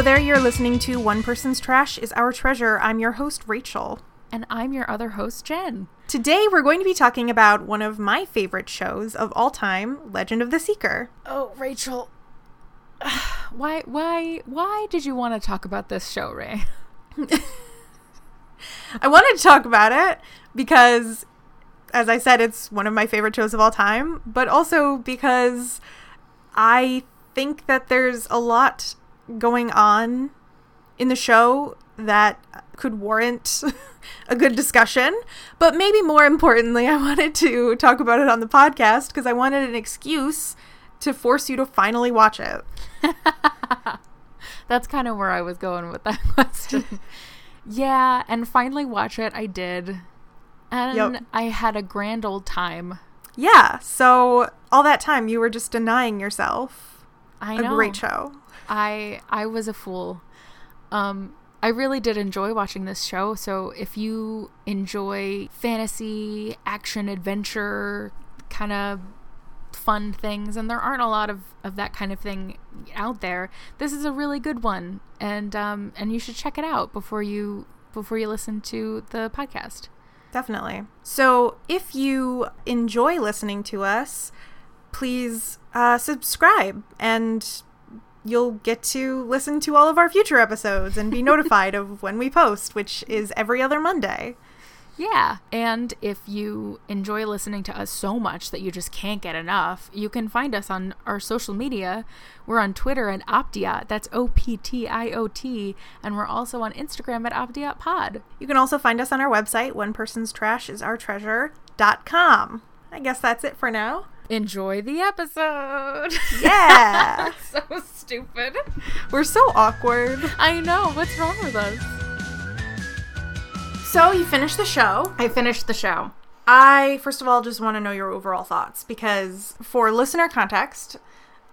Hello there, you're listening to One Person's Trash is Our Treasure. I'm your host, Rachel. And I'm your other host, Jen. Today we're going to be talking about one of my favorite shows of all time, Legend of the Seeker. Oh, Rachel. why why why did you want to talk about this show, Ray? I wanted to talk about it because as I said it's one of my favorite shows of all time, but also because I think that there's a lot going on in the show that could warrant a good discussion. But maybe more importantly, I wanted to talk about it on the podcast because I wanted an excuse to force you to finally watch it. That's kind of where I was going with that question. yeah, and finally watch it, I did. And Yep. I had a grand old time. Yeah, so all that time you were just denying yourself I a know. great show. I I was a fool. Um I really did enjoy watching this show. So if you enjoy fantasy, action, adventure, kind of fun things, and there aren't a lot of, of that kind of thing out there, this is a really good one. And um and you should check it out before you before you listen to the podcast. Definitely. So if you enjoy listening to us, please uh, subscribe and you'll get to listen to all of our future episodes and be notified of when we post, which is every other Monday. Yeah. And if you enjoy listening to us so much that you just can't get enough, you can find us on our social media. We're on Twitter at Optiot. That's O P T I O T. And we're also on Instagram at Optiot Pod. You can also find us on our website, onepersonstrashisourtreasure.com. I guess that's it for now. Enjoy the episode. Yeah. so stupid. We're so awkward. I know. What's wrong with us? So you finished the show. I finished the show. I, first of all, just want to know your overall thoughts because, for listener context,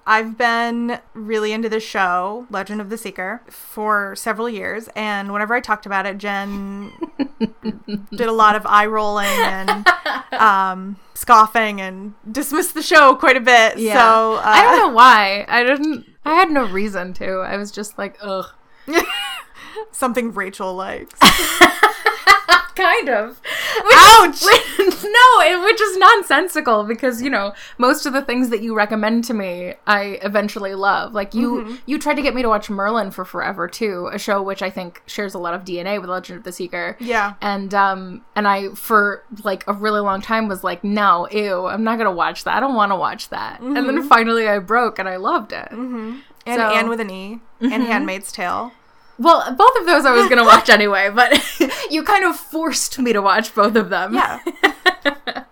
I've been really into this show, Legend of the Seeker, for several years. And whenever I talked about it, Jen did a lot of eye rolling and um, scoffing and dismissed the show quite a bit. So, uh, I don't know why. I didn't. I had no reason to. I was just like, ugh. something Rachel likes. kind of. Ouch! no, it, which is nonsensical because you know most of the things that you recommend to me, I eventually love. Like you, mm-hmm. you tried to get me to watch Merlin for forever too, a show which I think shares a lot of DNA with Legend of the Seeker. Yeah. And um, and I for like a really long time was like, no, ew, I'm not gonna watch that. I don't want to watch that. And then mm-hmm. finally I broke and I loved it. Mm-hmm. And So- Anne with an E and Handmaid's Tale. Well, both of those I was gonna watch anyway, but you kind of forced me to watch both of them. Yeah.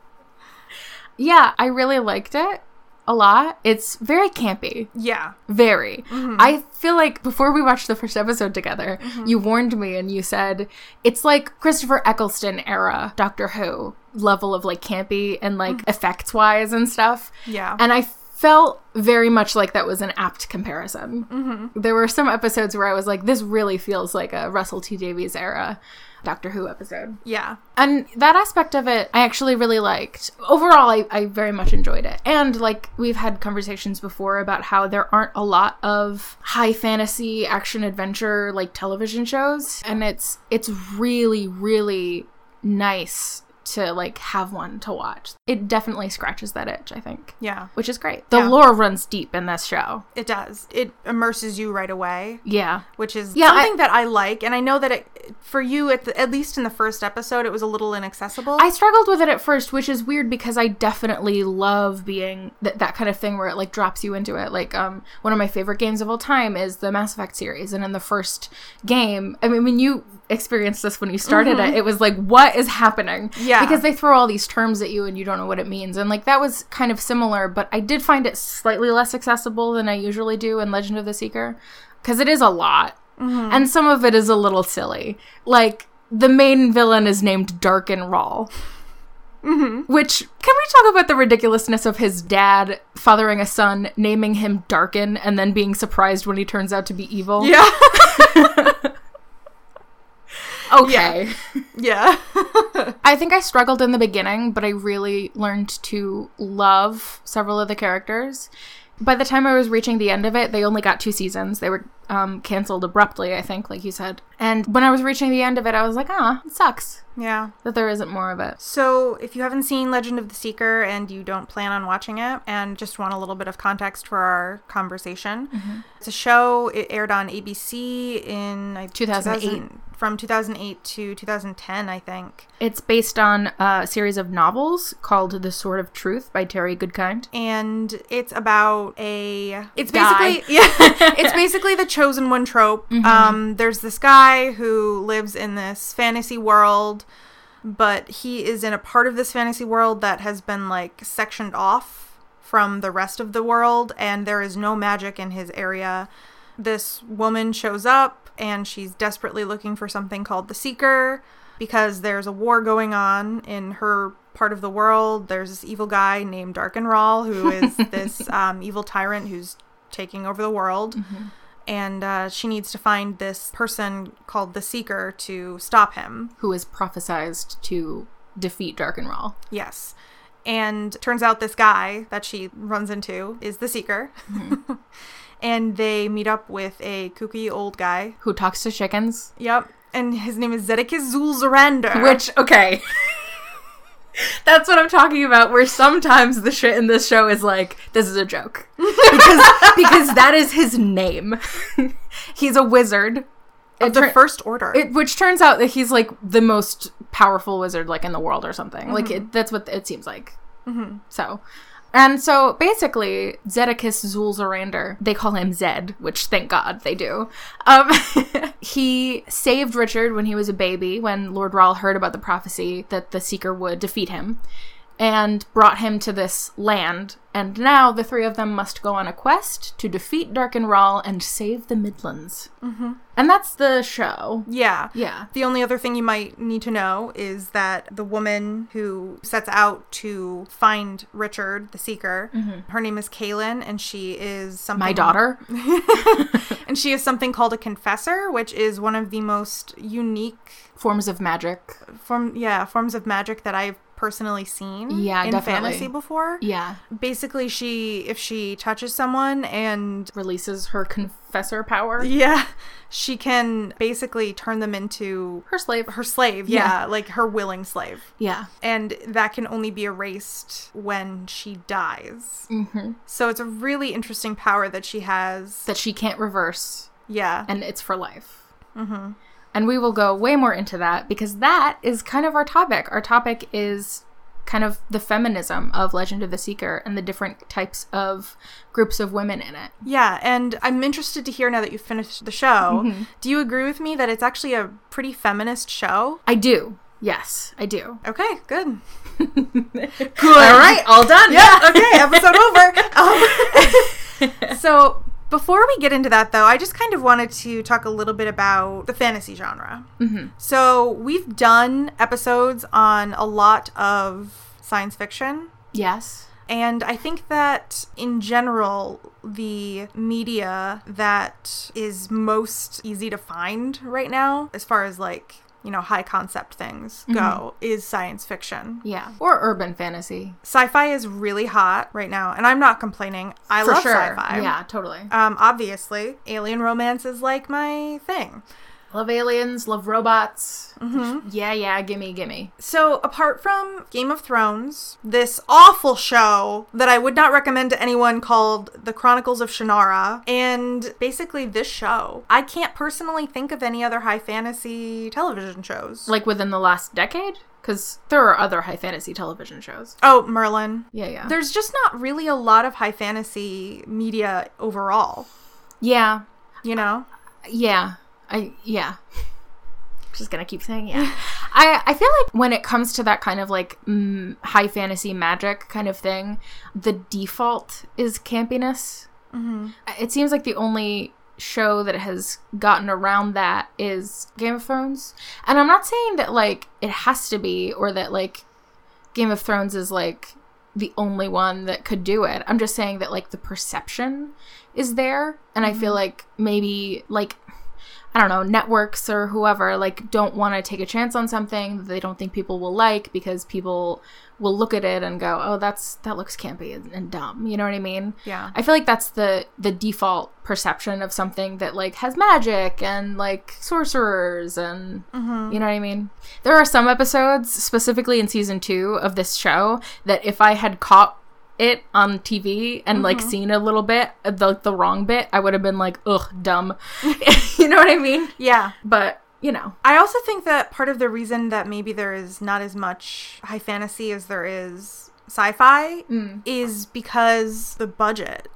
Yeah, I really liked it a lot. It's very campy. Yeah. Very. Mm-hmm. I feel like before we watched the first episode together, mm-hmm. you warned me and you said it's like Christopher Eccleston era Doctor Who level of like campy and like mm. effects wise and stuff. Yeah. And I felt very much like that was an apt comparison. Mm-hmm. There were some episodes where I was like, this really feels like a Russell T Davies era Doctor Who episode. yeah. And that aspect of it, I actually really liked. Overall, I, I very much enjoyed it. And like we've had conversations before about how there aren't a lot of high fantasy action adventure like television shows, and it's it's really really nice to like have one to watch. It definitely scratches that itch, I think. Yeah. Which is great. The Yeah. lore runs deep in this show. It does. It immerses you right away, Yeah. which is Yeah, something I- that I like. And I know that it, for you, at, the, at least in the first episode, it was a little inaccessible. I struggled with it at first, which is weird because I definitely love being th- that kind of thing where it like drops you into it. Like um, one of my favorite games of all time is the Mass Effect series, and in the first game, I mean, when you experienced this when you started it, mm-hmm. it was like, what is happening? Yeah. because they throw all these terms at you and you don't know what it means, and like that was kind of similar, but I did find it slightly less accessible than I usually do in Legend of the Seeker because it is a lot, mm-hmm. and some of it is a little silly, like. The main villain is named Darken Rahl. Mm-hmm. Which can we talk about the ridiculousness of his dad fathering a son, naming him Darken, and then being surprised when he turns out to be evil? yeah. Okay. yeah. I think I struggled in the beginning, but I really learned to love several of the characters. By the time I was reaching the end of it, they only got two seasons. They were um, canceled abruptly, I think, like you said. And when I was reaching the end of it, I was like, ah, it sucks Yeah. that there isn't more of it. So, if you haven't seen Legend of the Seeker and you don't plan on watching it and just want a little bit of context for our conversation, it's a show. It aired on ABC in I- 2008. 2000 from 2008 to 2010, I think. It's based on a series of novels called The Sword of Truth by Terry Goodkind. And it's about a. It's Guy. basically yeah. it's basically the chosen one trope. Um, there's this guy who lives in this fantasy world, but he is in a part of this fantasy world that has been like sectioned off from the rest of the world, and there is no magic in his area. This woman shows up and she's desperately looking for something called the Seeker because there's a war going on in her part of the world. There's this evil guy named Darken Rahl who is this um, evil tyrant who's taking over the world. And uh, she needs to find this person called the Seeker to stop him. Who is prophesized to defeat Darken Rahl. Yes. And turns out this guy that she runs into is the Seeker. and they meet up with a kooky old guy. Who talks to chickens. Yep. And his name is Zeddicus Zu'l Zorander. Which, okay. That's what I'm talking about, where sometimes the shit in this show is like, this is a joke. Because, because that is his name. he's a wizard. of the tur- First Order. It, which turns out that he's like the most powerful wizard like in the world or something. Like mm-hmm. it, that's what it seems like. Mm-hmm. So, and so basically, Zeddicus Zu'l Zorander, they call him Zedd, which thank God they do. Um, he saved Richard when he was a baby, when Lord Rahl heard about the prophecy that the Seeker would defeat him, and brought him to this land. And now the three of them must go on a quest to defeat Darken Rahl and save the Midlands. Mm-hmm. And that's the show. yeah. Yeah. The only other thing you might need to know is that the woman who sets out to find Richard, the Seeker, her name is Kahlan, and she is something. My daughter. And she is something called a confessor, which is one of the most unique Forms of magic. form, yeah, forms of magic that I've personally seen. Yeah, in definitely. fantasy before. Yeah. Basically, she if she touches someone and Releases her confessor power. yeah, she can basically turn them into Her slave. her slave. Yeah. yeah like her willing slave. Yeah. and that can only be erased when she dies. Mm-hmm. So it's a really interesting power that she has. That she can't reverse, Yeah. and it's for life. Mm-hmm. And we will go way more into that because that is kind of our topic. Our topic is kind of the feminism of Legend of the Seeker and the different types of groups of women in it. yeah, and I'm interested to hear now that you've finished the show. Mm-hmm. Do you agree with me that it's actually a pretty feminist show? I do. Yes, I do. Okay, good. Good. All right, all done. Yeah, okay, episode over. Um, so before we get into that, though, I just kind of wanted to talk a little bit about the fantasy genre. Mm-hmm. So we've done episodes on a lot of science fiction. Yes. And I think that in general, the media that is most easy to find right now, as far as like, you know, high concept things go, is science fiction. Yeah. Or urban fantasy. Sci fi is really hot right now, and I'm not complaining. I For love sure. sci fi. Yeah, totally. Um, obviously, alien romance is like my thing. Love aliens, love robots. Mm-hmm. Yeah, yeah, gimme, gimme. So, apart from Game of Thrones, this awful show that I would not recommend to anyone called The Chronicles of Shannara, and basically this show, I can't personally think of any other high fantasy television shows. Like within the last decade? Because there are other high fantasy television shows. oh, Merlin. Yeah, yeah. There's just not really a lot of high fantasy media overall, yeah, you know? yeah. I, yeah. Just gonna keep saying yeah. I, I feel like when it comes to that kind of like mm, high fantasy magic kind of thing, the default is campiness. Mm-hmm. It seems like the only show that has gotten around that is Game of Thrones. And I'm not saying that like it has to be or that like Game of Thrones is like the only one that could do it. I'm just saying that like the perception is there and I feel like maybe like I don't know, networks or whoever like don't want to take a chance on something that they don't think people will like because people will look at it and go, "Oh, that's that looks campy and, and dumb." You know what I mean? Yeah. I feel like that's the the default perception of something that like has magic and like sorcerers and Mm-hmm. you know what I mean? There are some episodes specifically in season 2 of this show that if I had caught it on TV and like Mm-hmm. seen a little bit the the wrong bit, I would have been like, "Ugh, dumb." you know what I mean? Yeah. But, you know. I also think that part of the reason that maybe there is not as much high fantasy as there is sci-fi Mm. is because the budget.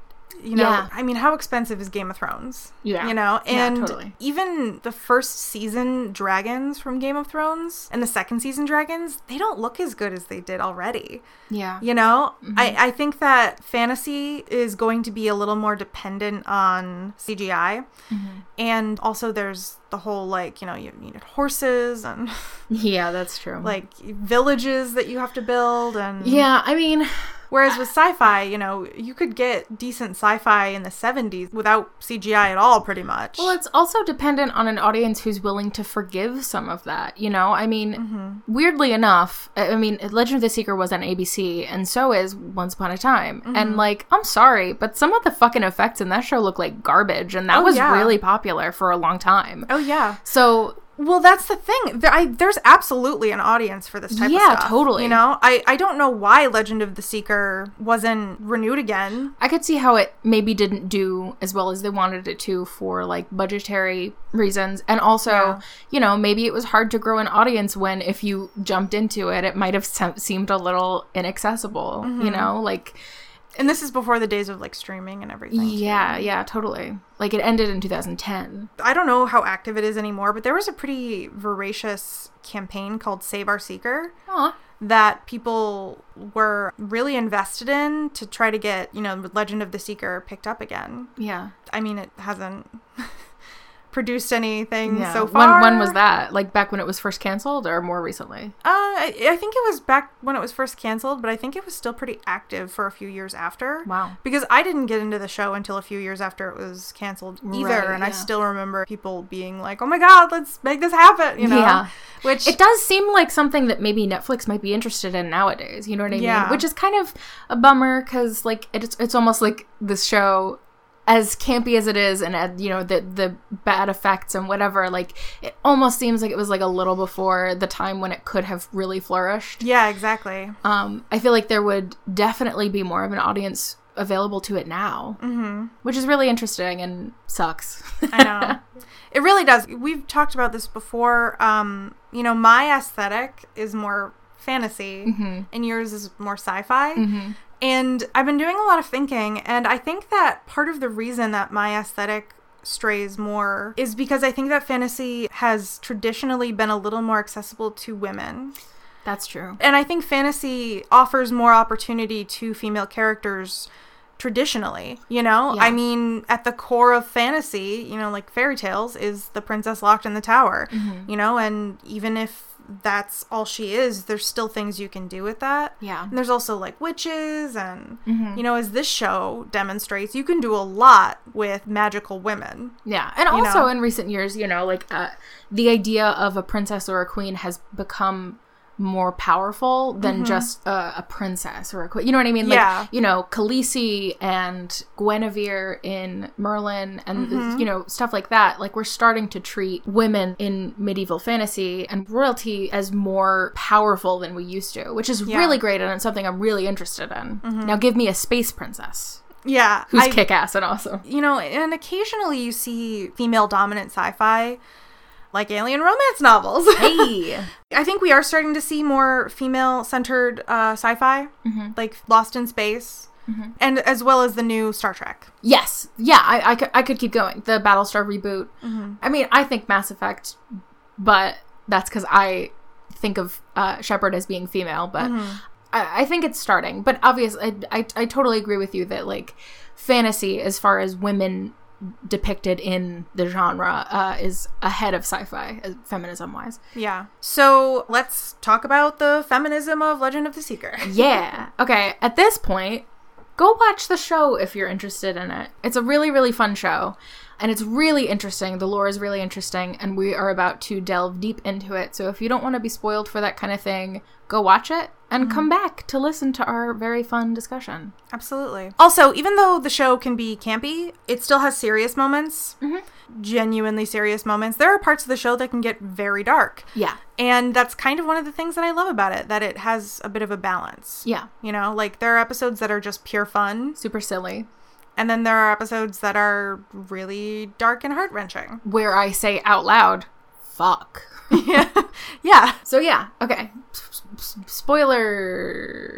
You know, Yeah. I mean, how expensive is Game of Thrones? Yeah. You know, Yeah, and totally. even the first season dragons from Game of Thrones and the second season dragons, they don't look as good as they did already. Yeah. You know, Mm-hmm. I, I think that fantasy is going to be a little more dependent on CGI. Mm-hmm. And also, there's the whole like, you know, you needed horses and Yeah, that's true. like villages that you have to build. And yeah, I mean, whereas with sci fi, you know, you could get decent sci fi in the 70s without CGI at all, pretty much. Well, it's also dependent on an audience who's willing to forgive some of that. You know, I mean, Mm-hmm. weirdly enough, I I mean, Legend of the Seeker was on ABC, and so is Once Upon a Time. Mm-hmm. And like, I'm sorry, but some of the fucking effects in that show look like garbage, and that Oh, was yeah. really popular for a long time. oh, yeah. So Well, that's the thing. There, I, there's absolutely an audience for this type Yeah, of stuff. Yeah, totally. You know, I, I don't know why Legend of the Seeker wasn't renewed again. I could see how it maybe didn't do as well as they wanted it to for like budgetary reasons. And also, Yeah. you know, maybe it was hard to grow an audience when if you jumped into it, it might have se- seemed a little inaccessible, Mm-hmm. you know? Like, And this is before the days of like streaming and everything. too. yeah, yeah, totally. Like, it ended in 2010. I don't know how active it is anymore, but there was a pretty voracious campaign called Save Our Seeker Aw. that people were really invested in to try to get, you know, Legend of the Seeker picked up again. Yeah. I mean, it hasn't produced anything yeah. so far. When, when was that? Like, back when it was first canceled or more recently? Uh, I, I think it was back when it was first canceled, but I think it was still pretty active for a few years after. Wow. Because I didn't get into the show until a few years after it was canceled either, Right, and I still remember people being like, "Oh my god, let's make this happen," you know. Yeah. Which It does seem like something that maybe Netflix might be interested in nowadays. You know what I Yeah. mean? Which is kind of a bummer because like it's it's almost like this show, as campy as it is, and uh, you know the the bad effects and whatever. Like it almost seems like it was like a little before the time when it could have really flourished. yeah, exactly. Um, I feel like there would definitely be more of an audience available to it now, mm-hmm. which is really interesting and sucks. I know. it really does. We've talked about this before. Um, you know, my aesthetic is more fantasy, Mm-hmm. and yours is more sci-fi. And I've been doing a lot of thinking, and I think that part of the reason that my aesthetic strays more is because I think that fantasy has traditionally been a little more accessible to women. That's true. And I think fantasy offers more opportunity to female characters traditionally, you know? Yeah. I mean, at the core of fantasy, you know, like fairy tales is the princess locked in the tower, Mm-hmm. you know? And even if that's all she is, there's still things you can do with that. Yeah. And there's also like witches and Mm-hmm. you know, as this show demonstrates, you can do a lot with magical women. Yeah, and also know? in recent years, you know, like uh, the idea of a princess or a queen has become more powerful than just uh, a princess or a queen. You know what I mean? Like, Mm-hmm. Yeah. you know, Khaleesi and Guinevere in Merlin and, Mm-hmm. you know, stuff like that. Like, we're starting to treat women in medieval fantasy and royalty as more powerful than we used to, which is Yeah. Mm-hmm. really great and it's something I'm really interested in. Now, give me a space princess Yeah. who's kick ass and awesome. you know, and occasionally you see female dominant sci fi like alien romance novels. Hey! I think we are starting to see more female centered uh, sci fi, like Lost in Space, and as well as the new Star Trek. Yes. Yeah, I, I, could, I could keep going. The Battlestar reboot. Mm-hmm. I mean, I think Mass Effect, but that's because I think of uh, Shepard as being female, but Mm-hmm. I, I think it's starting. But obviously, I, I, I totally agree with you that, like, fantasy, as far as women depicted in the genre, uh, is ahead of sci fi, feminism wise. Yeah. So let's talk about the feminism of Legend of the Seeker. Yeah. Okay. At this point, go watch the show if you're interested in it. It's a really, really fun show. And it's really interesting. The lore is really interesting, and we are about to delve deep into it. So if you don't want to be spoiled for that kind of thing, go watch it and mm-hmm. come back to listen to our very fun discussion. Absolutely. Also, even though the show can be campy, it still has serious moments, mm-hmm. genuinely serious moments. There are parts of the show that can get very dark. Yeah. And that's kind of one of the things that I love about it, that it has a bit of a balance. Yeah. You know, like there are episodes that are just pure fun, Super silly. and then there are episodes that are really dark and heart wrenching. Where I say out loud, fuck. yeah. Yeah. So yeah, okay. Spoilers.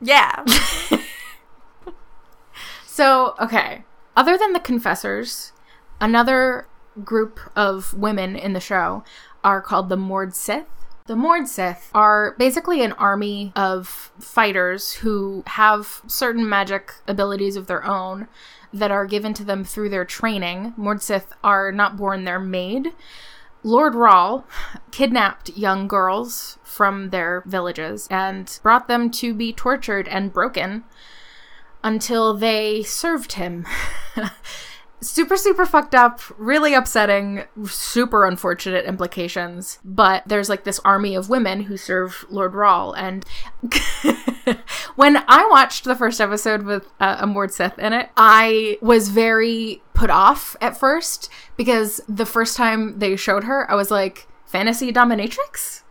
Yeah. So, okay. Other than the confessors, another group of women in the show are called the Mord Sith. The Mord Sith are basically an army of fighters who have certain magic abilities of their own that are given to them through their training. Mord Sith are not born, they're made. Lord Rahl kidnapped young girls from their villages and brought them to be tortured and broken until they served him. super, super fucked up, really upsetting, super unfortunate implications. But there's like this army of women who serve Lord Rahl. And when I watched the first episode with uh, a Mord Sith in it, I was very put off at first because the first time they showed her, I was like, fantasy dominatrix?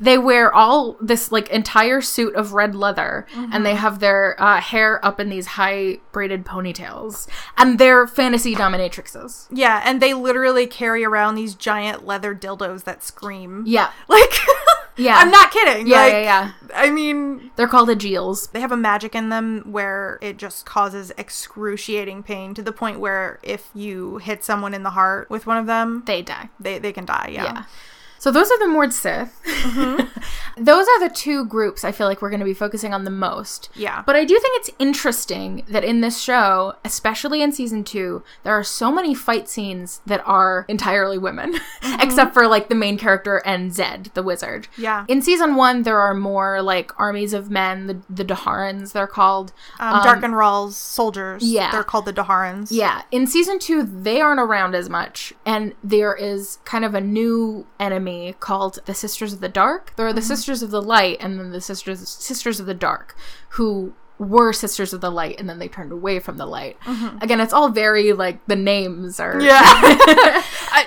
they wear all this like entire suit of red leather and they have their uh, hair up in these high braided ponytails and they're fantasy dominatrixes yeah. And they literally carry around these giant leather dildos that scream. yeah Like, Yeah. I'm not kidding. yeah like, yeah yeah I mean, they're called agiels they have a magic in them where it just causes excruciating pain to the point where if you hit someone in the heart with one of them, they die they, they can die. Yeah. yeah so those are the Mord Sith. Mm-hmm. those are the two groups I feel like we're going to be focusing on the most. Yeah. But I do think it's interesting that in this show, especially in season two, there are so many fight scenes that are entirely women, mm-hmm. except for like the main character and Zedd, the wizard. Yeah. In season one, there are more like armies of men, the, the D'Harans, they're called. Um, Dark um, and Rahl's soldiers. yeah. They're called the D'Harans. Yeah, in season two, they aren't around as much, and there is kind of a new enemy called the Sisters of the Dark. There are the Sisters of the Light, and then the Sisters Sisters of the Dark, who were Sisters of the Light, and then they turned away from the light. Again, it's all very like the names are. Yeah. I,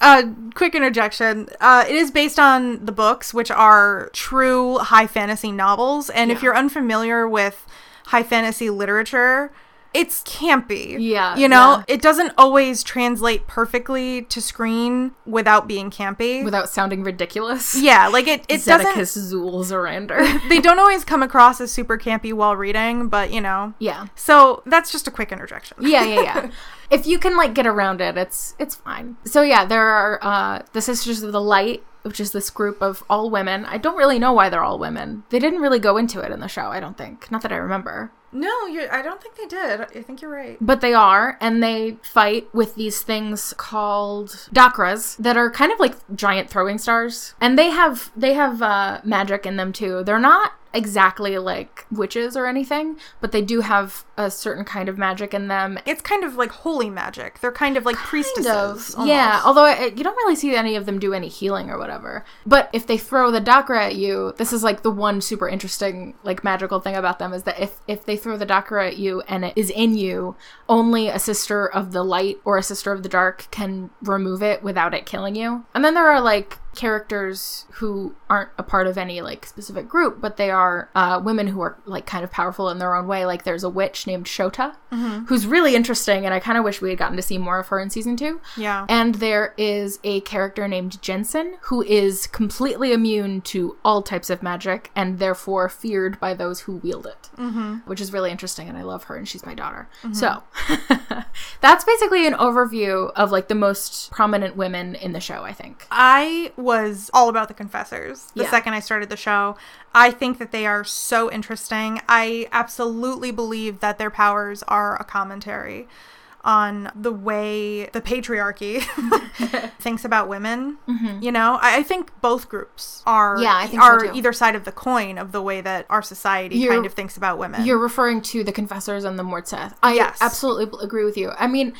uh, quick interjection. Uh, it is based on the books, which are true high fantasy novels. And if you're unfamiliar with high fantasy literature, it's campy. Yeah, You know, yeah. it doesn't always translate perfectly to screen without being campy. without sounding ridiculous. yeah, like it, it doesn't. Zu'l Zorander. They don't always come across as super campy while reading, but you know. yeah. So that's just a quick interjection. yeah, yeah, yeah. if you can like get around it, it's it's fine. So yeah, there are uh, the Sisters of the Light, which is this group of all women. I don't really know why they're all women. They didn't really go into it in the show. I don't think, not that I remember. No, you're, I don't think they did. I think you're right. But they are, and they fight with these things called dacras that are kind of like giant throwing stars, and they have they have uh, magic in them too. They're not exactly like witches or anything, but they do have a certain kind of magic in them. It's kind of like holy magic. They're kind of like priestesses. Of. Yeah, although I, you don't really see any of them do any healing or whatever. But if they throw the Dacra at you, this is like the one super interesting, like magical thing about them is that if if they throw the Dacra at you and it is in you, only a sister of the light or a sister of the dark can remove it without it killing you. And then there are like characters who aren't a part of any like specific group, but they are uh, women who are like kind of powerful in their own way. Like there's a witch named Shota, who's really interesting, and I kind of wish we had gotten to see more of her in season two. Yeah. And there is a character named Jennsen who is completely immune to all types of magic and therefore feared by those who wield it, mm-hmm. which is really interesting. And I love her, and she's my daughter. So that's basically an overview of like the most prominent women in the show, I think. I was all about the confessors the Yeah. second I started the show. I think that they are so interesting. I absolutely believe that their powers are a commentary on the way the patriarchy thinks about women. You know, I, I think both groups are Mm-hmm. Yeah, so are too. either side of the coin of the way that our society You're- kind of thinks about women. You're referring to the confessors and the Mord Sith. I Yes. absolutely agree with you. I mean,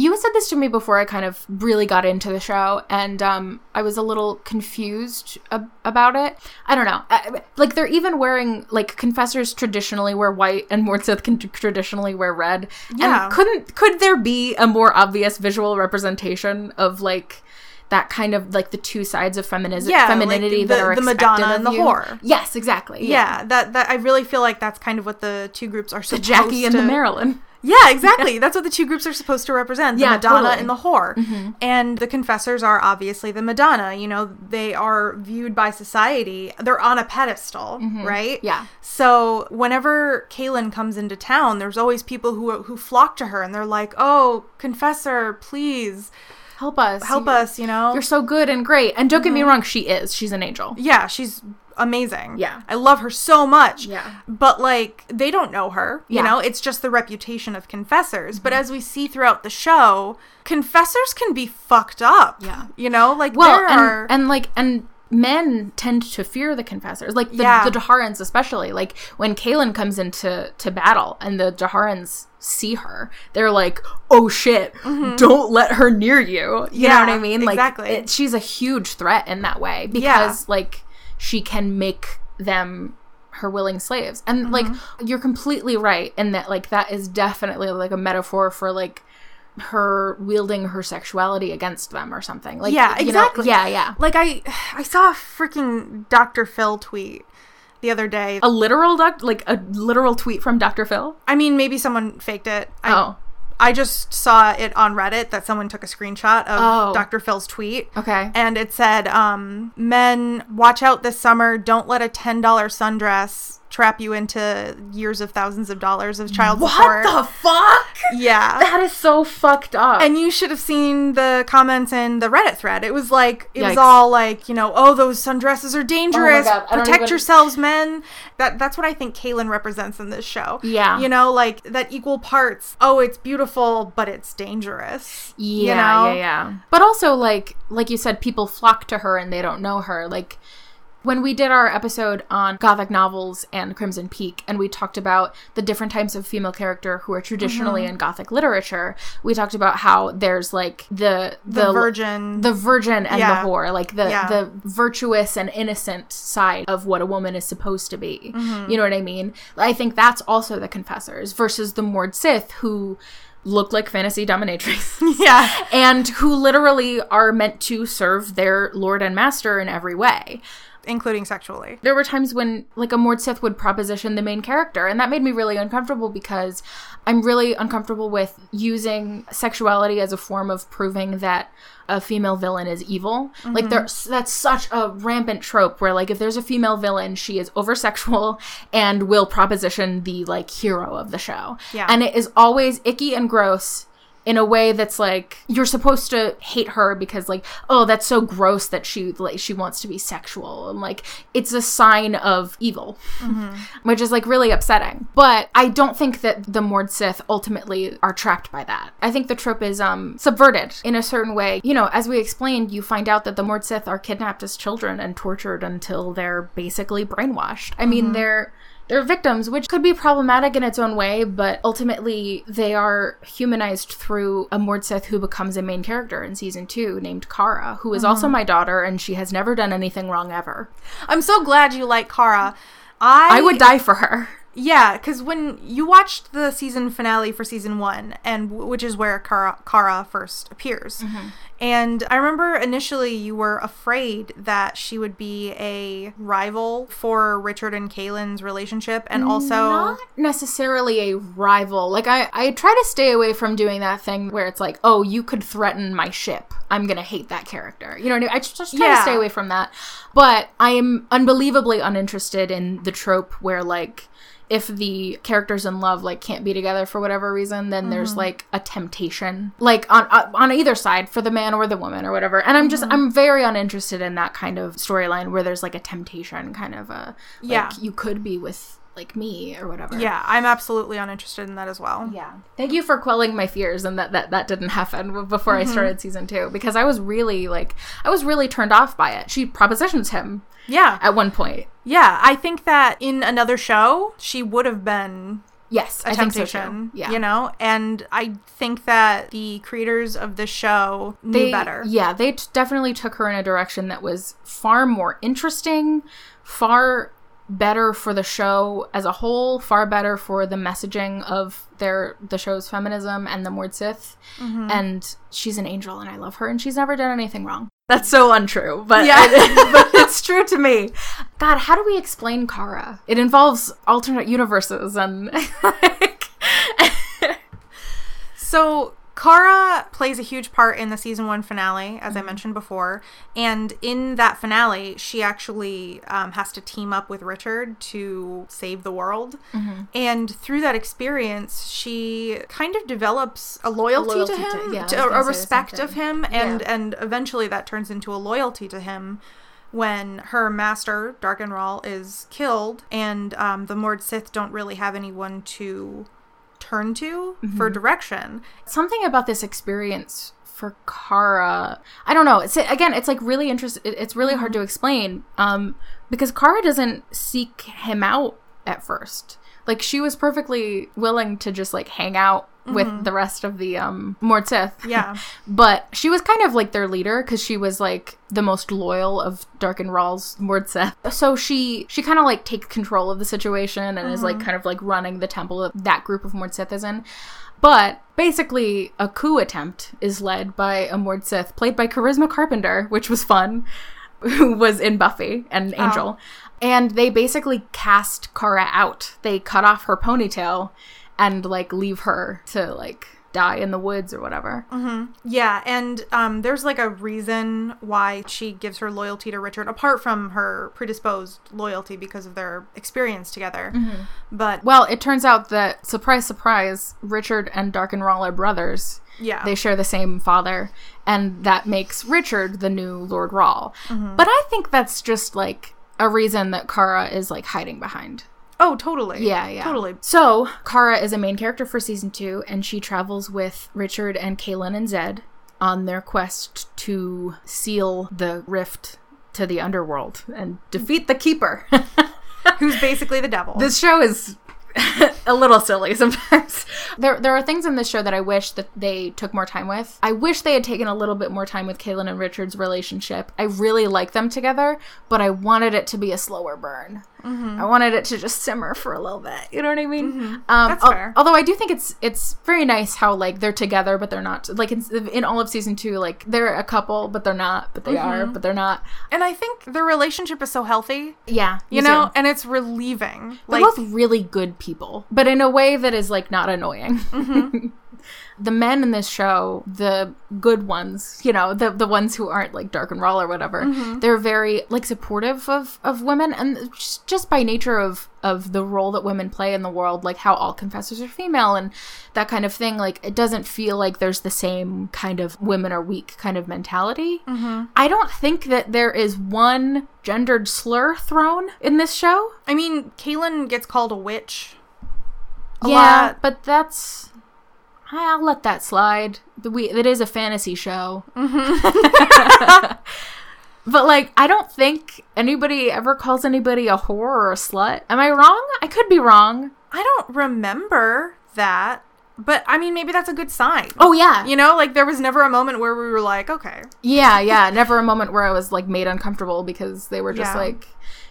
you said this to me before I kind of really got into the show, and um, I was a little confused ab- about it. I don't know. I, like they're even wearing like confessors traditionally wear white, and Mord Sith can traditionally wear red. Yeah. And couldn't could there be a more obvious visual representation of like? That kind of like the two sides of feminism, Yeah, like femininity that are the expected Madonna and the you. whore. Yes, exactly. yeah, that that I really feel like that's kind of what the two groups are supposed Jackie and to the Marilyn. Yeah, exactly. That's what the two groups are supposed to represent. The Yeah, Madonna totally. and the whore. Mm-hmm. And the confessors are obviously the Madonna. You know, they are viewed by society. They're on a pedestal, mm-hmm. right? Yeah. So whenever Kahlan comes into town, there's always people who who flock to her and they're like, "Oh, confessor, please Help us. help You're- us," you know? You're so good and great. And don't get me mm-hmm. wrong, she is. She's an angel. yeah, she's amazing. Yeah. I love her so much. Yeah. But like they don't know her, you Yeah. Mm-hmm. know, it's just the reputation of confessors. But as we see throughout the show, confessors can be fucked up. Yeah. You know, like Well, there and, are and like and men tend to fear the confessors, like the, Yeah. the D'Harans especially. Like when Kahlan comes into to battle and the D'Harans see her, they're like, "Oh shit, don't let her near you." You know Mm-hmm. Yeah, what I mean? Like exactly. it, she's a huge threat in that way because like she can make them her willing slaves. And Mm-hmm. like you're completely right in that like that is definitely like a metaphor for like her wielding her sexuality against them or something. Like Yeah, you know- exactly. yeah, yeah. like I I saw a freaking Dr. Phil tweet the other day. A literal doc, like a literal tweet from Dr. Phil. I mean, maybe someone faked it. I, Oh, I just saw it on Reddit that someone took a screenshot of Oh. Dr. Phil's tweet. okay. And it said, um, men, watch out this summer. Don't let a $10 sundress trap you into years of thousands of dollars of child support. What the fuck? yeah. That is so fucked up. and you should have seen the comments in the Reddit thread. It was like, it was Yikes. Oh all like, you know, oh, those sundresses are oh dangerous. God, I don't Protect even- yourselves, men. That That's what I think Kahlan represents in this show. Yeah. You know, like that equal parts. Oh, it's beautiful, but it's dangerous. yeah, you know? yeah, yeah. But also, like, like you said, people flock to her and they don't know her. Like, when we did our episode on gothic novels and crimson peak and we talked about the different types of female character who are traditionally Mm-hmm. in gothic literature we talked about how there's like the The, virgin. the virgin and Yeah. the whore like the Yeah. the virtuous and innocent side of what a woman is supposed to be Mm-hmm. you know what i mean i think that's also the confessors versus the mord sith who look like fantasy dominatrix yeah. and who literally are meant to serve their lord and master in every way Including sexually. there were times when like a Mord Sith would proposition the main character, and that made me really uncomfortable because I'm really uncomfortable with using sexuality as a form of proving that a female villain is evil. Like mm-hmm. there's that's such a rampant trope where like if there's a female villain, she is over sexual and will proposition the like hero of the show. Yeah. And it is always icky and gross in a way that's like you're supposed to hate her because like oh that's so gross that she like she wants to be sexual. And like it's a sign of evil which is like really upsetting. But i don't think that the mord sith ultimately are trapped by that. I think the trope is um subverted in a certain way. You know as we explained you find out that the mord sith are kidnapped as children and tortured until they're basically brainwashed. I mean they're they're victims, which could be problematic in its own way, but ultimately they are humanized through a Mord Sith who becomes a main character in season two named Cara, who is also my daughter and she has never done anything wrong ever. I'm so glad you like Cara. I I would die for her. Yeah, because when you watched the season finale for season one, and which is where Cara, Cara first appears, Mm-hmm. And I remember initially you were afraid that she would be a rival for Richard and Kahlan's relationship, and also Not necessarily a rival. Like I, I try to stay away from doing that thing where it's like, oh, you could threaten my ship. I'm gonna hate that character. You know what I mean? I just, just try Yeah. to stay away from that. But I am unbelievably uninterested in the trope where like if the characters in love like can't be together for whatever reason, then there's like a temptation, like on uh, on either side for the man or the woman or whatever. And I'm just I'm very uninterested in that kind of storyline where there's like a temptation, kind of a like, Yeah. you could be with like me or whatever. Yeah, I'm absolutely uninterested in that as well. Yeah. Thank you for quelling my fears and that that, that didn't happen before Mm-hmm. I started season two because I was really like I was really turned off by it. She propositions him Yeah. at one point. Yeah, I think that in another show, she would have been Yes, a I think so temptation. too. Yeah. You know? And I think that the creators of the show knew they better. Yeah, they t- definitely took her in a direction that was far more interesting, far better for the show as a whole, far better for the messaging of their the show's feminism and the Mord Sith. Mm-hmm. And she's an angel, and I love her, and she's never done anything wrong. That's so untrue, but Yeah. but it's true to me. God, how do we explain Cara? It involves alternate universes and like. So Cara plays a huge part in the season one finale, as Mm-hmm. I mentioned before. And in that finale, she actually um, has to team up with Richard to save the world. Mm-hmm. And through that experience, she kind of develops a loyalty, loyalty to to- him, yeah, to- a, gonna say the respect of him, and Yeah. and eventually that turns into a loyalty to him. When her master, Darken Rahl, is killed, and um, the Mord Sith don't really have anyone to turn to Mm-hmm. for direction. something about this experience for Cara. I don't know. It's again, it's like really interesting. It's really hard to explain um, because Cara doesn't seek him out at first. Like she was perfectly willing to just like hang out with the rest of the um Mord Sith. Yeah. but she was kind of like their leader because she was like the most loyal of Darken Rahl's Mordith. So she she kind of like takes control of the situation and is like kind of like running the temple that that group of Mordith is in. But basically, a coup attempt is led by a Mord Sith played by Charisma Carpenter, which was fun, who was in Buffy and Angel. And they basically cast Cara out. They cut off her ponytail and like leave her to like die in the woods or whatever. Mm-hmm. Yeah, and um, there's like a reason why she gives her loyalty to Richard, apart from her predisposed loyalty because of their experience together. Mm-hmm. But Well, it turns out that surprise, surprise, Richard and Darken Rahl are brothers. yeah, They share the same father, and that makes Richard the new Lord Rahl. Mm-hmm. But I think that's just like a reason that Cara is like hiding behind. Oh, totally, Yeah, yeah. totally. So, Cara is a main character for season two, and she travels with Richard and Kahlan and Zedd on their quest to seal the rift to the underworld and defeat the Keeper. Who's basically the devil? this show is a little silly sometimes. There, there are things in this show that I wish that they took more time with. I wish they had taken a little bit more time with Kahlan and Richard's relationship. I really like them together, but I wanted it to be a slower burn. I wanted it to just simmer for a little bit. You know what I mean? Mm-hmm. Um, That's al- fair. Although I do think it's it's very nice how like they're together, but they're not. Like in, in all of season two, like they're a couple, but they're not. But they are, mm-hmm. but they're not. and I think their relationship is so healthy, Yeah, you know, too. and it's relieving. They're Like, both really good people, but in a way that is like not annoying. Mm-hmm. the men in this show, the good ones, you know, the the ones who aren't like dark and raw or whatever, mm-hmm. they're very like supportive of of women, and just, just by nature of of the role that women play in the world, like how all confessors are female and that kind of thing. Like it doesn't feel like there's the same kind of women are weak kind of mentality. Mm-hmm. I don't think that there is one gendered slur thrown in this show. I mean, Kahlan gets called a witch. A yeah, lot. but that's I'll let that slide. The we it is a fantasy show. but like I don't think anybody ever calls anybody a whore or a slut. Am I wrong? I could be wrong. I don't remember that, but I mean, maybe that's a good sign. Oh yeah. You know, like there was never a moment where we were like, okay, Yeah, yeah. Never a moment where I was like made uncomfortable because they were just Yeah. like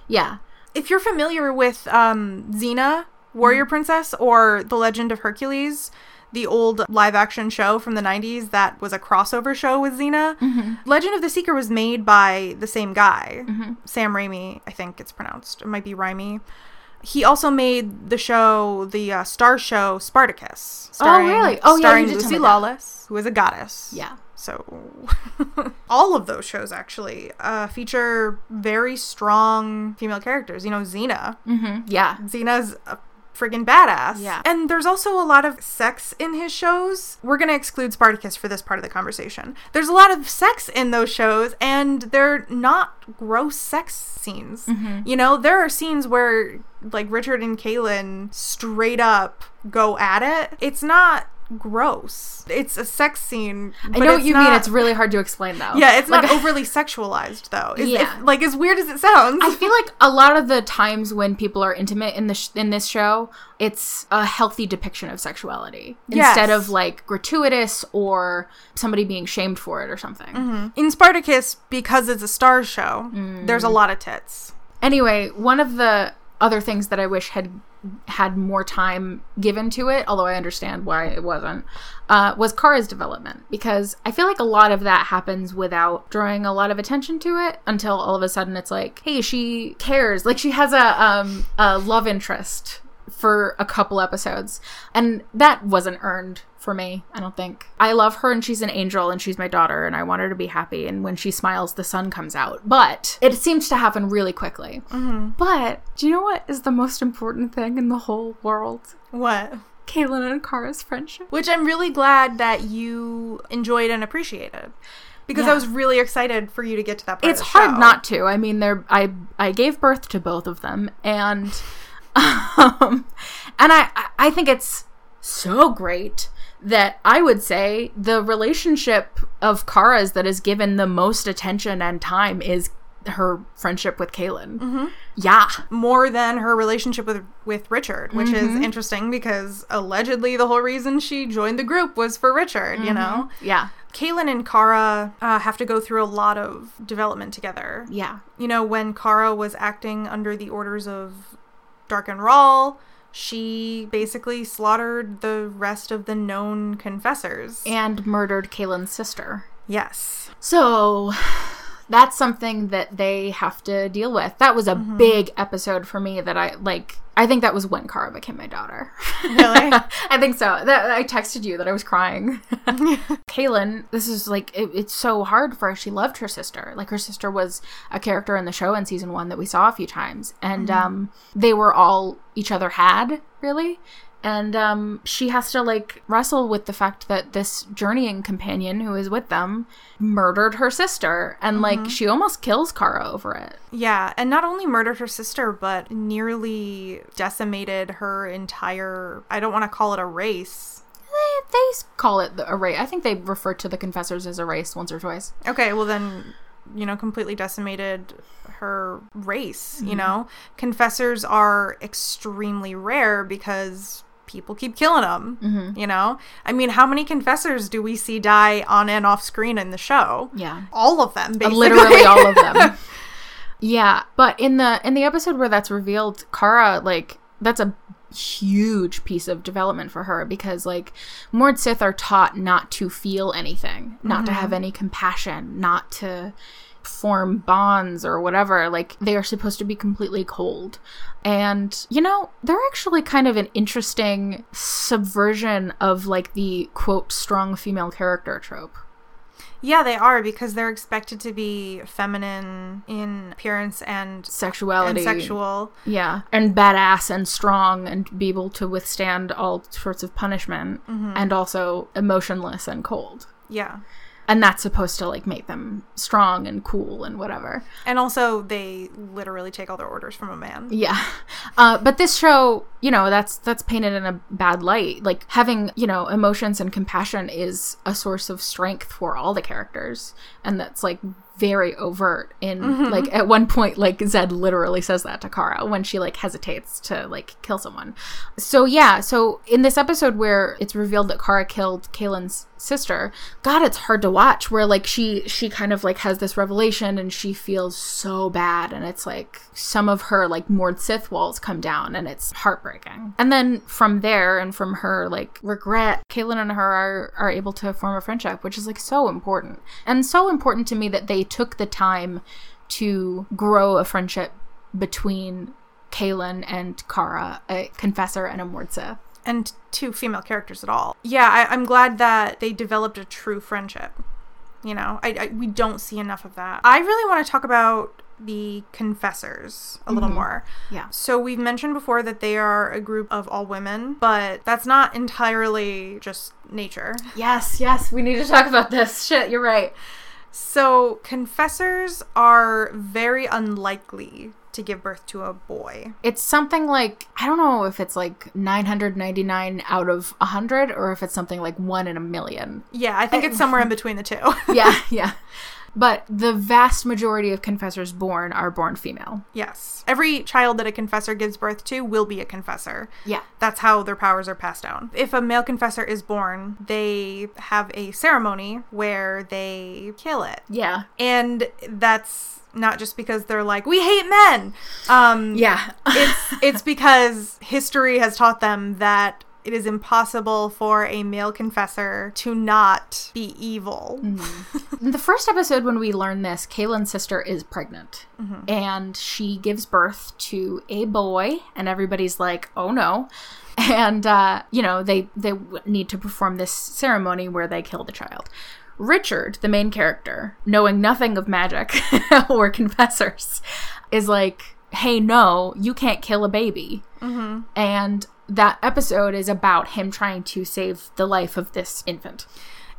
yeah. if you're familiar with um, Xena, Warrior Princess, or The Legend of Hercules, the old live action show from the 90s that was a crossover show with Xena, Legend of the Seeker was made by the same guy, Sam Raimi, I think it's pronounced. It might be Raimi. He also made the show, the uh, star show Spartacus. really? Oh, yeah, you starring did tell Lucy. Lawless, who is a goddess. Yeah. So, all of those shows actually uh, feature very strong female characters. You know, Xena. Mhm. Yeah. Xena's a friggin' badass. Yeah. And there's also a lot of sex in his shows. We're going to exclude Spartacus for this part of the conversation. There's a lot of sex in those shows, and they're not gross sex scenes. Mm-hmm. You know, there are scenes where, like, Richard and Kahlan straight up go at it. It's not gross. It's a sex scene. I know what you mean. It's really hard to explain though. yeah, it's Like, not overly sexualized though. It's, Yeah. it's, like as weird as it sounds. I feel like a lot of the times when people are intimate in the sh- in this show, it's a healthy depiction of sexuality Yes. instead of like gratuitous or somebody being shamed for it or something. Mm-hmm. in Spartacus, because it's a star show, there's a mm. lot of tits. Anyway, one of the other things that I wish had had more time given to it, although I understand why it wasn't, uh, was Cara's development. Because I feel like a lot of that happens without drawing a lot of attention to it until all of a sudden it's like, hey, she cares, like she has a um a love interest for a couple episodes, and that wasn't earned for me. I don't think I love her and she's an angel and she's my daughter and I want her to be happy and when she smiles the sun comes out. But it seems to happen really quickly. But do you know what is the most important thing in the whole world? What? Kahlan and Cara's friendship. Which I'm really glad that you enjoyed and appreciated Because Yeah. I was really excited for you to get to that part. It's hard show. not to. I mean, they're I I gave birth to both of them, and um, and I- I think it's so great that I would say the relationship of Cara's that is given the most attention and time is her friendship with Kahlan. Mm-hmm. Yeah, more than her relationship with with Richard, which Mm-hmm. is interesting because allegedly the whole reason she joined the group was for Richard. You know, yeah, Kahlan and Cara uh, have to go through a lot of development together. yeah. You know, when Cara was acting under the orders of Darken Rahl, she basically slaughtered the rest of the known confessors. And murdered Kahlan's sister. yes. So that's something that they have to deal with. That was a Mm-hmm. big episode for me that I like I think that was when Cara became my daughter. Really? I think so. That I texted you that I was crying. Kahlan, this is like it, it's so hard for her. She loved her sister. Like her sister was a character in the show in season one that we saw a few times, and Mm-hmm. um, they were all each other had really. And um, she has to like wrestle with the fact that this journeying companion who is with them murdered her sister, and Mm-hmm. like she almost kills Cara over it. Yeah, and not only murdered her sister, but nearly decimated her entire, I don't want to call it a race. They, they call it the, a race. I think they refer to the confessors as a race once or twice. Okay, well then, you know, completely decimated her race, you know? Confessors are extremely rare because people keep killing them, mm-hmm. you know? I mean, how many confessors do we see die on and off screen in the show? Yeah. All of them, uh, basically. literally all of them. yeah, but in the in the episode where that's revealed, Cara like that's a huge piece of development for her because like Mord Sith are taught not to feel anything, not to mm-hmm. have any compassion, not to form bonds or whatever. Like they are supposed to be completely cold. And you know, they're actually kind of an interesting subversion of like the quote strong female character trope. Yeah, they are because they're expected to be feminine in appearance and, Sexuality. and sexual. Yeah. And badass and strong and be able to withstand all sorts of punishment mm-hmm. and also emotionless and cold. Yeah. And that's supposed to like make them strong and cool and whatever. And also, they literally take all their orders from a man. Yeah. Uh, but this show, you know, that's that's painted in a bad light. Like having, you know, emotions and compassion is a source of strength for all the characters. And that's like very overt in mm-hmm. like at one point like Zedd literally says that to Cara when she like hesitates to like kill someone. So yeah, so in this episode where it's revealed that Cara killed Kahlan's sister, God, it's hard to watch where like she she kind of like has this revelation and she feels so bad and it's like some of her like Mord Sith walls come down and it's heartbreaking. And then from there and from her like regret, Kahlan and her are are able to form a friendship, which is like so important. And so important to me that they took the time to grow a friendship between Kahlan and Cara, a confessor and a Mord and two female characters at all. Yeah, I, I'm glad that they developed a true friendship. You know, I, I we don't see enough of that. I really want to talk about the confessors a little mm-hmm. more. Yeah. So we've mentioned before that they are a group of all women, but that's not entirely just nature. Yes, yes, we need to talk about this. Shit, you're right. So confessors are very unlikely to give birth to a boy. It's something like I don't know if it's like 999 out of 100 or if it's something like 1 in a million. Yeah, I think it's somewhere in between the two. Yeah, yeah. But the vast majority of confessors born are born female. yes. Every child that a confessor gives birth to will be a confessor. Yeah. That's how their powers are passed down. If a male confessor is born, they have a ceremony where they kill it. Yeah. And that's not just because they're like, we hate men. Um, Yeah. it's it's because history has taught them that it is impossible for a male confessor to not be evil. Mm-hmm. In the first episode, when we learn this, Kaylin's sister is pregnant mm-hmm. and she gives birth to a boy, and everybody's like, oh no. And, uh, you know, they, they need to perform this ceremony where they kill the child. Richard, the main character, knowing nothing of magic or confessors, is like, hey, no, you can't kill a baby. Mm-hmm. And that episode is about him trying to save the life of this infant.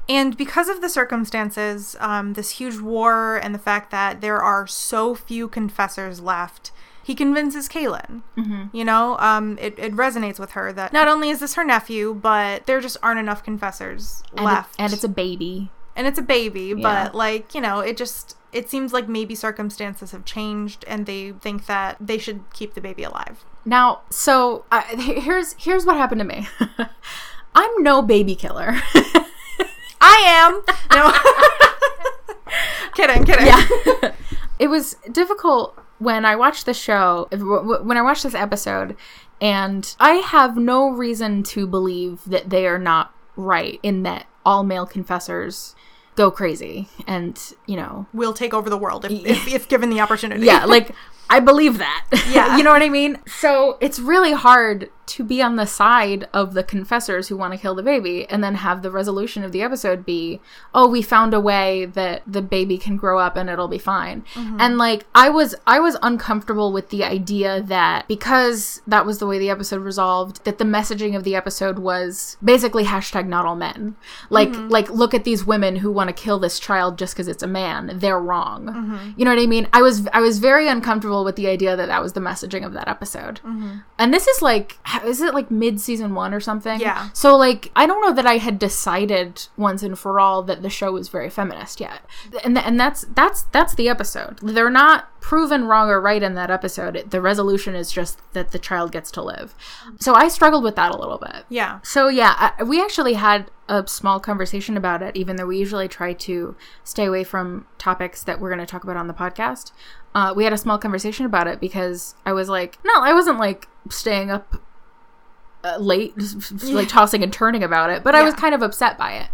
And because of the circumstances, um, this huge war, and the fact that there are so few confessors left, he convinces Kahlan. Mm-hmm. You know, um, it, it resonates with her that not only is this her nephew, but there just aren't enough confessors And, it- left. and it's a baby. and it's a baby, Yeah. but like, you know, it just it seems like maybe circumstances have changed and they think that they should keep the baby alive. Now, so uh, here's here's what happened to me. I'm no baby killer. I am. No. kidding, kidding. yeah. it was difficult when I watched the show, when I watched this episode, and I have no reason to believe that they are not right in that all male confessors go crazy and, you know, We'll take over the world if, if, if given the opportunity. yeah, like I believe that. Yeah. you know what I mean? So it's really hard to be on the side of the confessors who want to kill the baby and then have the resolution of the episode be, oh, we found a way that the baby can grow up and it'll be fine. Mm-hmm. And like I was I was uncomfortable with the idea that because that was the way the episode resolved, that the messaging of the episode was basically hashtag not all men. Like mm-hmm. like look at these women who want to kill this child just because it's a man. They're wrong. Mm-hmm. You know what I mean? I was I was very uncomfortable with the idea that that was the messaging of that episode. Mm-hmm. And this is like, is it like mid season one or something? Yeah. So like, I don't know that I had decided once and for all that the show was very feminist yet, and th- and that's that's that's the episode. They're not proven wrong or right in that episode. It- the resolution is just that the child gets to live. So I struggled with that a little bit. Yeah. So yeah, I, we actually had a small conversation about it, even though we usually try to stay away from topics that we're going to talk about on the podcast. Uh, we had a small conversation about it because I was like, no, I wasn't like staying up uh, late, like tossing and turning about it, but I was kind of upset by it.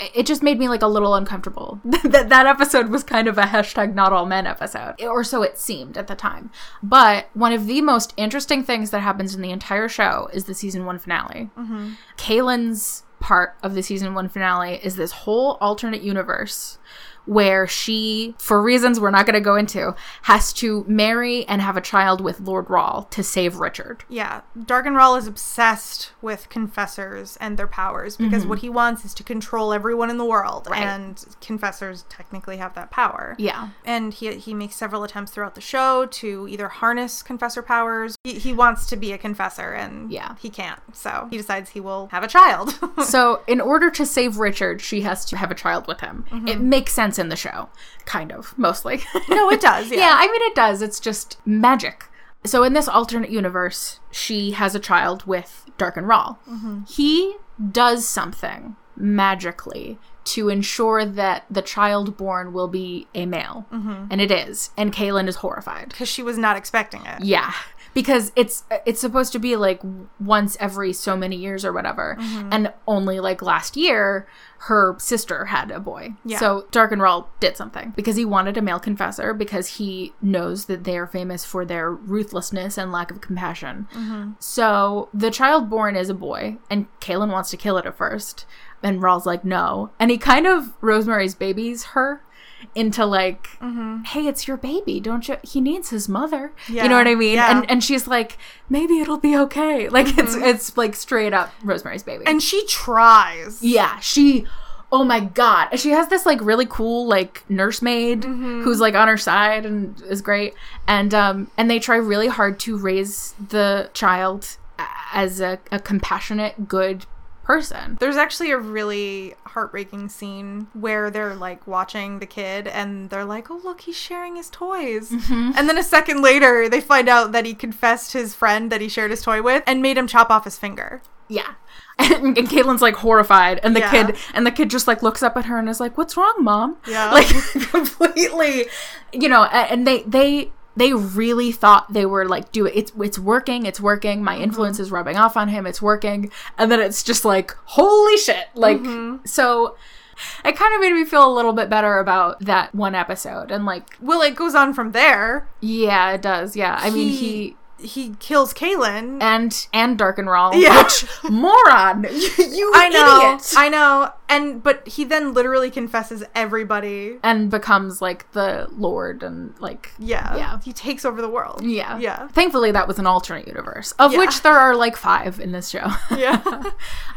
It- It just made me like a little uncomfortable. that that episode was kind of a hashtag not all men episode, or so it seemed at the time. But one of the most interesting things that happens in the entire show is the season one finale. Kahlan's part of the season one finale is this whole alternate universe where she, for reasons we're not going to go into, has to marry and have a child with Lord Rahl to save Richard. Yeah, Darken Rahl is obsessed with confessors and their powers because mm-hmm. what he wants is to control everyone in the world, Right. and confessors technically have that power. Yeah. And he he makes several attempts throughout the show to either harness confessor powers. He, he wants to be a confessor, and Yeah. he can't. So he decides he will have a child. So, in order to save Richard, she has to have a child with him. Mm-hmm. It makes sense in the show, kind of, mostly. no, it does. Yeah. yeah, I mean, it does. It's just magic. So, in this alternate universe, she has a child with Darken Rahl. Mm-hmm. He does something magically to ensure that the child born will be a male. Mm-hmm. And it is. And Kahlan is horrified. because she was not expecting it. Yeah, because it's it's supposed to be like once every so many years or whatever, mm-hmm. and only like last year her sister had a boy. Yeah. So Darken Rahl did something because he wanted a male confessor because he knows that they are famous for their ruthlessness and lack of compassion. Mm-hmm. So the child born is a boy, and Kahlan wants to kill it at first. And Rahl's like, no. And he kind of Rosemary's babies her into like Mm-hmm. hey it's your baby. Don't you he needs his mother. You know what i mean? Yeah. and and she's like maybe it'll be okay. Like it's it's like straight up rosemary's baby. And she tries. yeah she oh my god. She has this like really cool like nursemaid Mm-hmm. who's like on her side and is great. And um and they try really hard to raise the child as a, a compassionate good person There's actually a really heartbreaking scene where they're like watching the kid and they're like, oh, look, he's sharing his toys. Mm-hmm. And then a second later, they find out that he confessed his friend that he shared his toy with and made him chop off his finger. yeah and, and Kahlan's like horrified, and the Yeah. kid and the kid just like looks up at her and is like, "What's wrong, mom?" Yeah. like completely, you know. And they they they really thought they were like, "Do it! It's it's working! It's working! My mm-hmm. influence is rubbing off on him! It's working!" And then it's just like, "Holy shit!" Like mm-hmm. so. It kind of made me feel a little bit better about that one episode, and like, Well, it goes on from there. yeah, it does. Yeah, I mean, he he kills Kahlan. and and Darken Rahl, Yeah. which moron! You, you I know, idiot! I know, and but he then literally confesses everybody. and becomes like the lord and like Yeah, Yeah. he takes over the world. yeah yeah, thankfully that was an alternate universe of Yeah. which there are like five in this show yeah.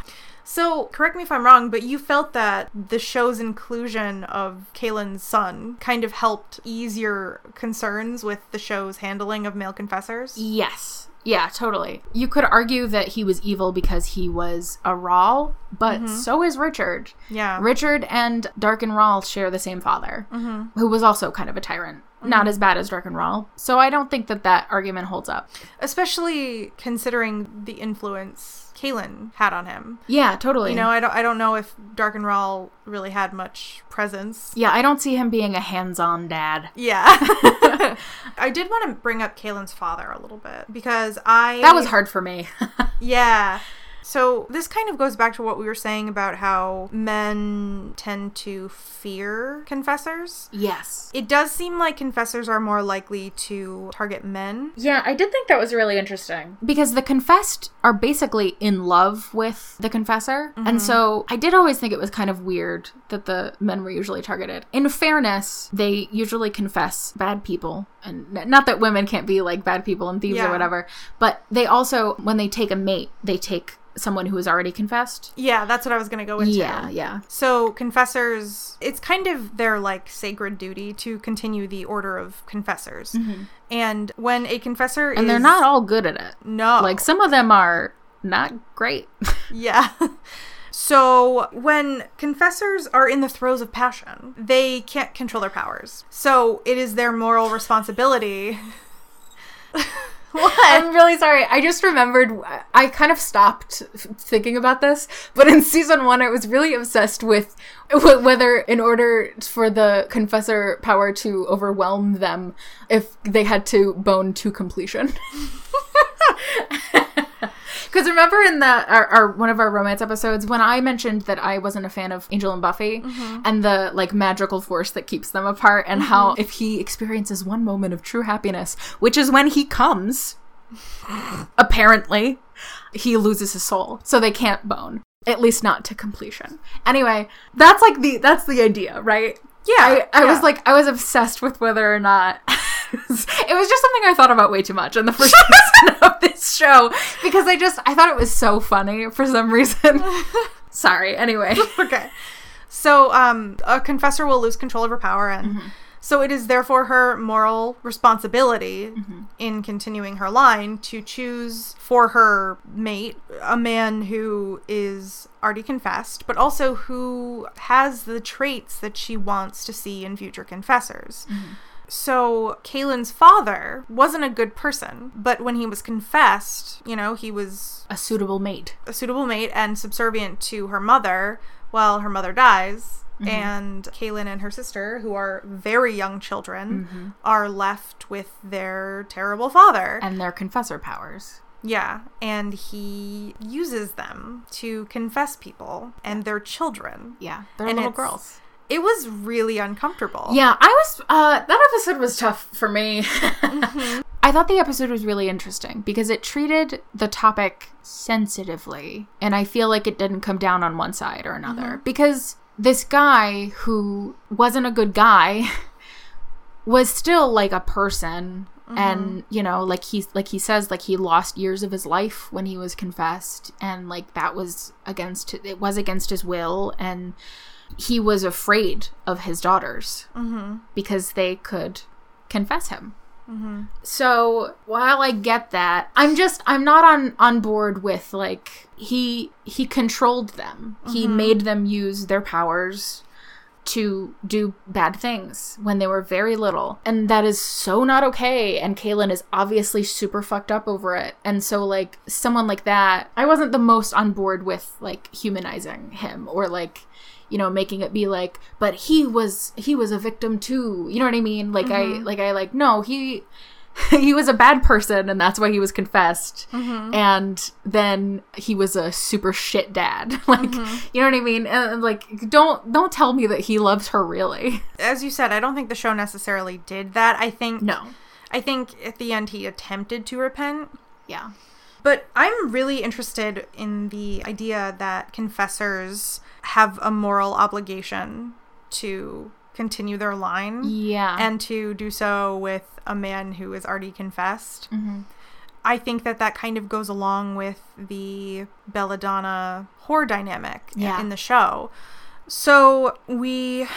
So, correct me if I'm wrong, but you felt that the show's inclusion of Kahlan's son kind of helped ease your concerns with the show's handling of male confessors? yes. Yeah totally. You could argue that he was evil because he was a Rahl, but mm-hmm. so is richard. Yeah. richard and Darken Rahl share the same father mm-hmm. who was also kind of a tyrant. Mm-hmm. Not as bad as Darken Rahl. so i don't think that that argument holds up. Especially considering the influence Kahlan had on him. yeah totally You know, I don't I don't know if Darken Rahl really had much presence. yeah i don't see him being a hands-on dad Yeah. I did want to bring up Kahlan's father a little bit because I that was hard for me Yeah. So this kind of goes back to what we were saying about how men tend to fear confessors. yes It does seem like confessors are more likely to target men. Yeah, I did think that was really interesting. Because the confessed are basically in love with the confessor. And mm-hmm. so I did always think it was kind of weird that the men were usually targeted. In fairness, they usually confess bad people. And not that women can't be like bad people and thieves Yeah. or whatever, but they also, when they take a mate, they take someone who has already confessed. Yeah, that's what I was going to go into. Yeah, yeah. So confessors, it's kind of their like sacred duty to continue the order of confessors. And when a confessor Mm-hmm. And is they're not all good at it. no Like some of them are not great. Yeah. So, when confessors are in the throes of passion, they can't control their powers. So, it is their moral responsibility. what? I'm really sorry. I just remembered. I kind of stopped thinking about this, but in season one, I was really obsessed with wh- whether, in order for the confessor power to overwhelm them, if they had to bone to completion. Because remember in the our, our one of our romance episodes when I mentioned that I wasn't a fan of Angel and Buffy mm-hmm. and the like magical force that keeps them apart and how mm-hmm. if he experiences one moment of true happiness, which is when he comes, apparently, he loses his soul, so they can't bone. At least not to completion. Anyway, that's like the that's the idea, right? Yeah, I, I was like I was obsessed with whether or not it was just something I thought about way too much in the first season of this show because I just I thought it was so funny for some reason. Sorry. Anyway, okay. So, um, a confessor will lose control of her power, and mm-hmm. so it is therefore her moral responsibility mm-hmm. in continuing her line to choose for her mate a man who is already confessed, but also who has the traits that she wants to see in future confessors. Mm-hmm. So, Kahlan's father wasn't a good person, but when he was confessed, you know, he was a suitable mate. a suitable mate and subservient to her mother while her mother dies. Mm-hmm. And Kahlan and her sister, who are very young children, Mm-hmm. are left with their terrible father. and their confessor powers. yeah, and he uses them to confess people and their children. Yeah, they're And little girls. It was really uncomfortable. Yeah, I was. Uh, that episode was tough for me. I thought the episode was really interesting because it treated the topic sensitively, and I feel like it didn't come down on one side or another. Because this guy who wasn't a good guy was still like a person and mm-hmm. you know like he's like he says like he lost years of his life when he was confessed. And like that was against it was against his will. And he was afraid of his daughters mm-hmm. because they could confess him. Mm-hmm. So while I get that, I'm just I'm not on on board with like he he controlled them. He made them use their powers to do bad things when they were very little. And that is so not okay. And Kahlan is obviously super fucked up over it. And so like someone like that, I wasn't the most on board with like humanizing him or like you know making it be like but he was he was a victim too you know what i mean like i mm-hmm. like i like no he he was a bad person and that's why he was confessed. Mm-hmm. And then he was a super shit dad. Like mm-hmm. you know what i mean? And, and, like don't don't tell me that he loves her really. As you said, I don't think the show necessarily did that. I think no. I think at the end he attempted to repent. yeah. But I'm really interested in the idea that confessors have a moral obligation to continue their line yeah and to do so with a man who has already confessed. Mm-hmm. I think that that kind of goes along with the Belladonna whore dynamic Yeah. in the show. So we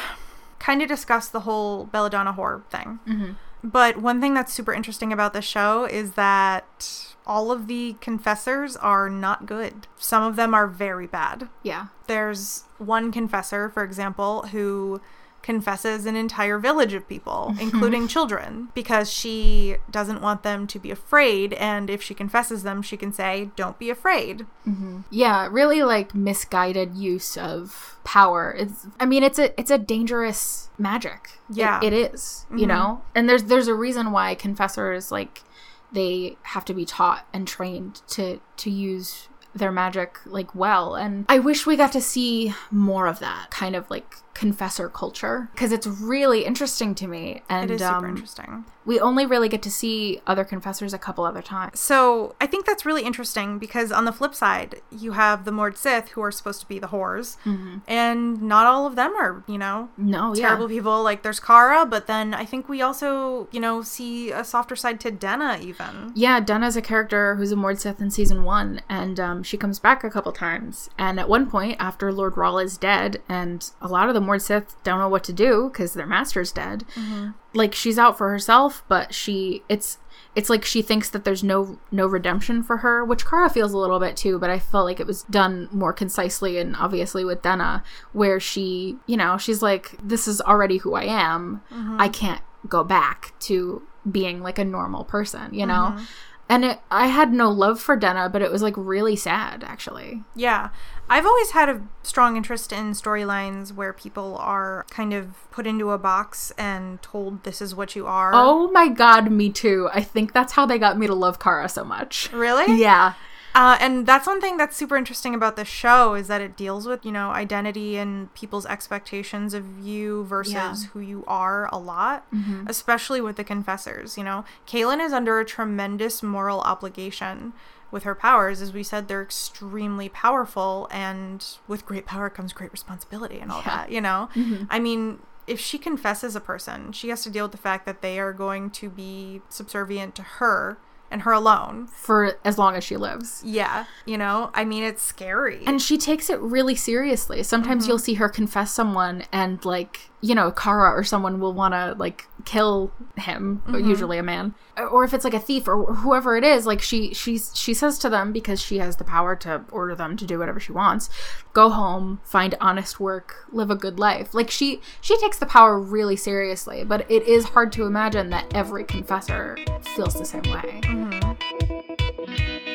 kind of discussed the whole Belladonna whore thing. Mm-hmm. But one thing that's super interesting about the show is that all of the confessors are not good. Some of them are very bad. yeah There's one confessor, for example, who confesses an entire village of people, including children, because she doesn't want them to be afraid. And if she confesses them, she can say, Don't be afraid. Mm-hmm. yeah really like misguided use of power it's i mean it's a it's a dangerous magic It- Yeah. it is you mm-hmm. know and there's there's a reason why confessors like they have to be taught and trained to to use their magic like well and i wish we got to see more of that kind of like confessor culture because it's really interesting to me and It is super um, interesting. we only really get to see other confessors a couple other times So I think that's really interesting because on the flip side, you have the Mord Sith who are supposed to be the whores, and not all of them are, you know, no terrible yeah people. Like there's Cara, but then I think we also, you know, see a softer side to Denna even. Yeah, Denna's a character who's a Mord Sith in season one, and um, she comes back a couple times. And at one point, after Lord Rahl is dead, and a lot of the Mord Sith don't know what to do because their master's dead, mm-hmm. like she's out for herself, but she it's it's like she thinks that there's no no redemption for her, which Cara feels a little bit too, but I felt like it was done more concisely and obviously with Denna, where she, you know, she's like, This is already who I am. Mm-hmm. I can't go back to being like a normal person, you know? Mm-hmm. And it, I had no love for Denna, but it was like really sad actually. Yeah. I've always had a strong interest in storylines where people are kind of put into a box and told this is what you are. Oh my god, me too. I think that's how they got me to love Cara so much. Really? Yeah. Uh, and that's one thing that's super interesting about this show is that it deals with, you know, identity and people's expectations of you versus Yeah. Mm-hmm. who you are a lot, especially with the confessors. You know, Kahlan is under a tremendous moral obligation with her powers. As we said, they're extremely powerful, and with great power comes great responsibility and all Yeah. that, you know? Mm-hmm. I mean, if she confesses a person, she has to deal with the fact that they are going to be subservient to her and her alone. For as long as she lives. Yeah, you know, I mean, it's scary. And she takes it really seriously. Sometimes you'll see her confess someone and like, you know, Cara or someone will want to like kill him, mm-hmm. usually a man. Or if it's like a thief or whoever it is, like she she's she says to them because she has the power to order them to do whatever she wants, go home, find honest work, live a good life. Like she she takes the power really seriously, but it is hard to imagine that every confessor feels the same way. Mm-hmm.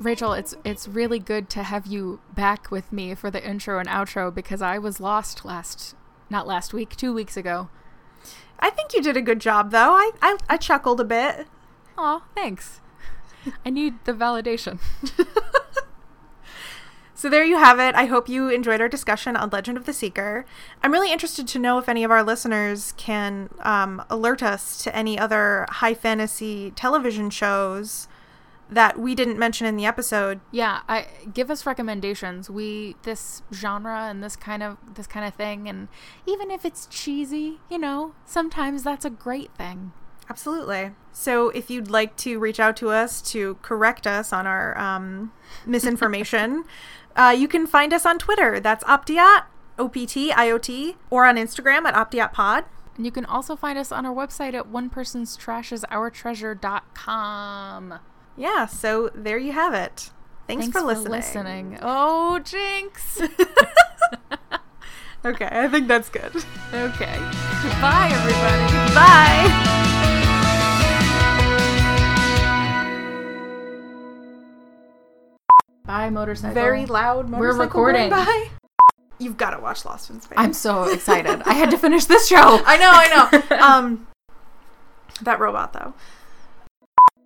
Rachel, it's it's really good to have you back with me for the intro and outro because I was lost last not last week, 2 weeks ago. I think you did a good job, though. I, I, I chuckled a bit. Oh, thanks. I need the validation. So there you have it. I hope you enjoyed our discussion on Legend of the Seeker. I'm really interested to know if any of our listeners can um, alert us to any other high fantasy television shows that we didn't mention in the episode. Yeah, I give us recommendations. We this genre and this kind of this kind of thing and even if it's cheesy, you know, sometimes that's a great thing. Absolutely. So if you'd like to reach out to us to correct us on our um, misinformation, uh, you can find us on Twitter. That's Optiot, O P T I O T, or on Instagram at OptiotPod. And you can also find us on our website at onepersonstrashisourtreasure.com. Yeah, so there you have it. Thanks, Thanks for listening. listening. Oh, jinx. Okay, I think that's good. okay. Goodbye, everybody. Bye. Bye, motorcycle. Very loud motorcycle. We're recording. Bye. You've got to watch Lost in Space. I'm so excited. I had to finish this show. I know, I know. um, that robot though.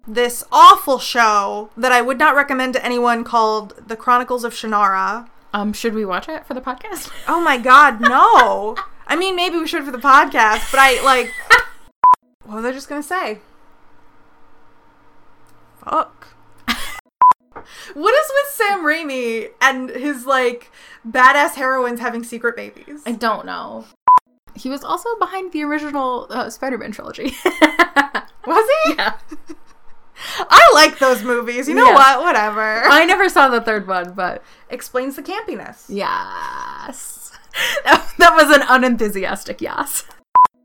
This awful show that I would not recommend to anyone called The Chronicles of Shannara. Um, should we watch it for the podcast? Oh my god, no. I mean, maybe we should for the podcast, but I like. What was I just gonna say? Fuck. what is with Sam Raimi and his like badass heroines having secret babies? I don't know. He was also behind the original uh, Spider-Man trilogy. Was he? yeah. I like those movies. You know Yeah. what? Whatever. I never saw the third one, but Explains the campiness. yes. that was an unenthusiastic yes.